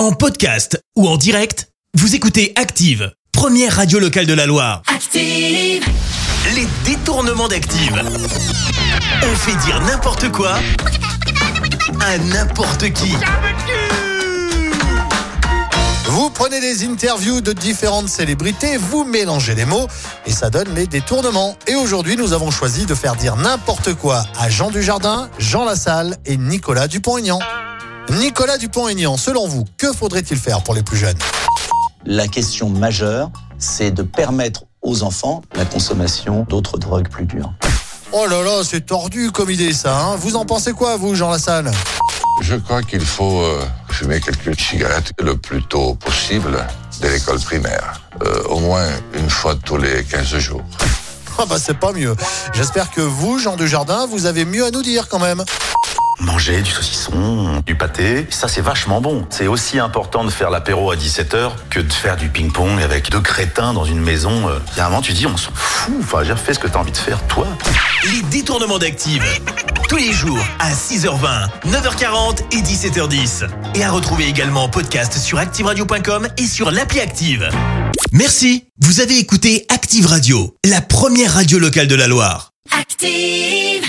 En podcast ou en direct, vous écoutez Active, première radio locale de la Loire. Active. Les détournements d'Active. On fait dire n'importe quoi à n'importe qui. Vous prenez des interviews de différentes célébrités, vous mélangez les mots et ça donne les détournements. Et aujourd'hui, nous avons choisi de faire dire n'importe quoi à Jean Dujardin, Jean Lassalle et Nicolas Dupont-Aignan. Nicolas Dupont-Aignan, selon vous, que faudrait-il faire pour les plus jeunes? La question majeure, c'est de permettre aux enfants la consommation d'autres drogues plus dures. Oh là là, c'est tordu comme idée ça. hein. vous en pensez quoi, vous, Jean Lassalle? Je crois qu'il faut euh, fumer quelques cigarettes le plus tôt possible dès l'école primaire. Euh, au moins une fois tous les 15 jours. Ah bah c'est pas mieux. J'espère que vous, Jean Dujardin, vous avez mieux à nous dire quand même. Manger du saucisson, du pâté, ça c'est vachement bon. C'est aussi important de faire l'apéro à 17h que de faire du ping-pong avec deux crétins dans une maison. Il y a un moment tu dis on s'en fout, enfin j'ai fait ce que t'as envie de faire toi. Les détournements d'Active. Tous les jours à 6h20, 9h40 et 17h10. Et à retrouver également en podcast sur ActiveRadio.com et sur l'appli Active. Merci. Vous avez écouté Active Radio, la première radio locale de la Loire. Active.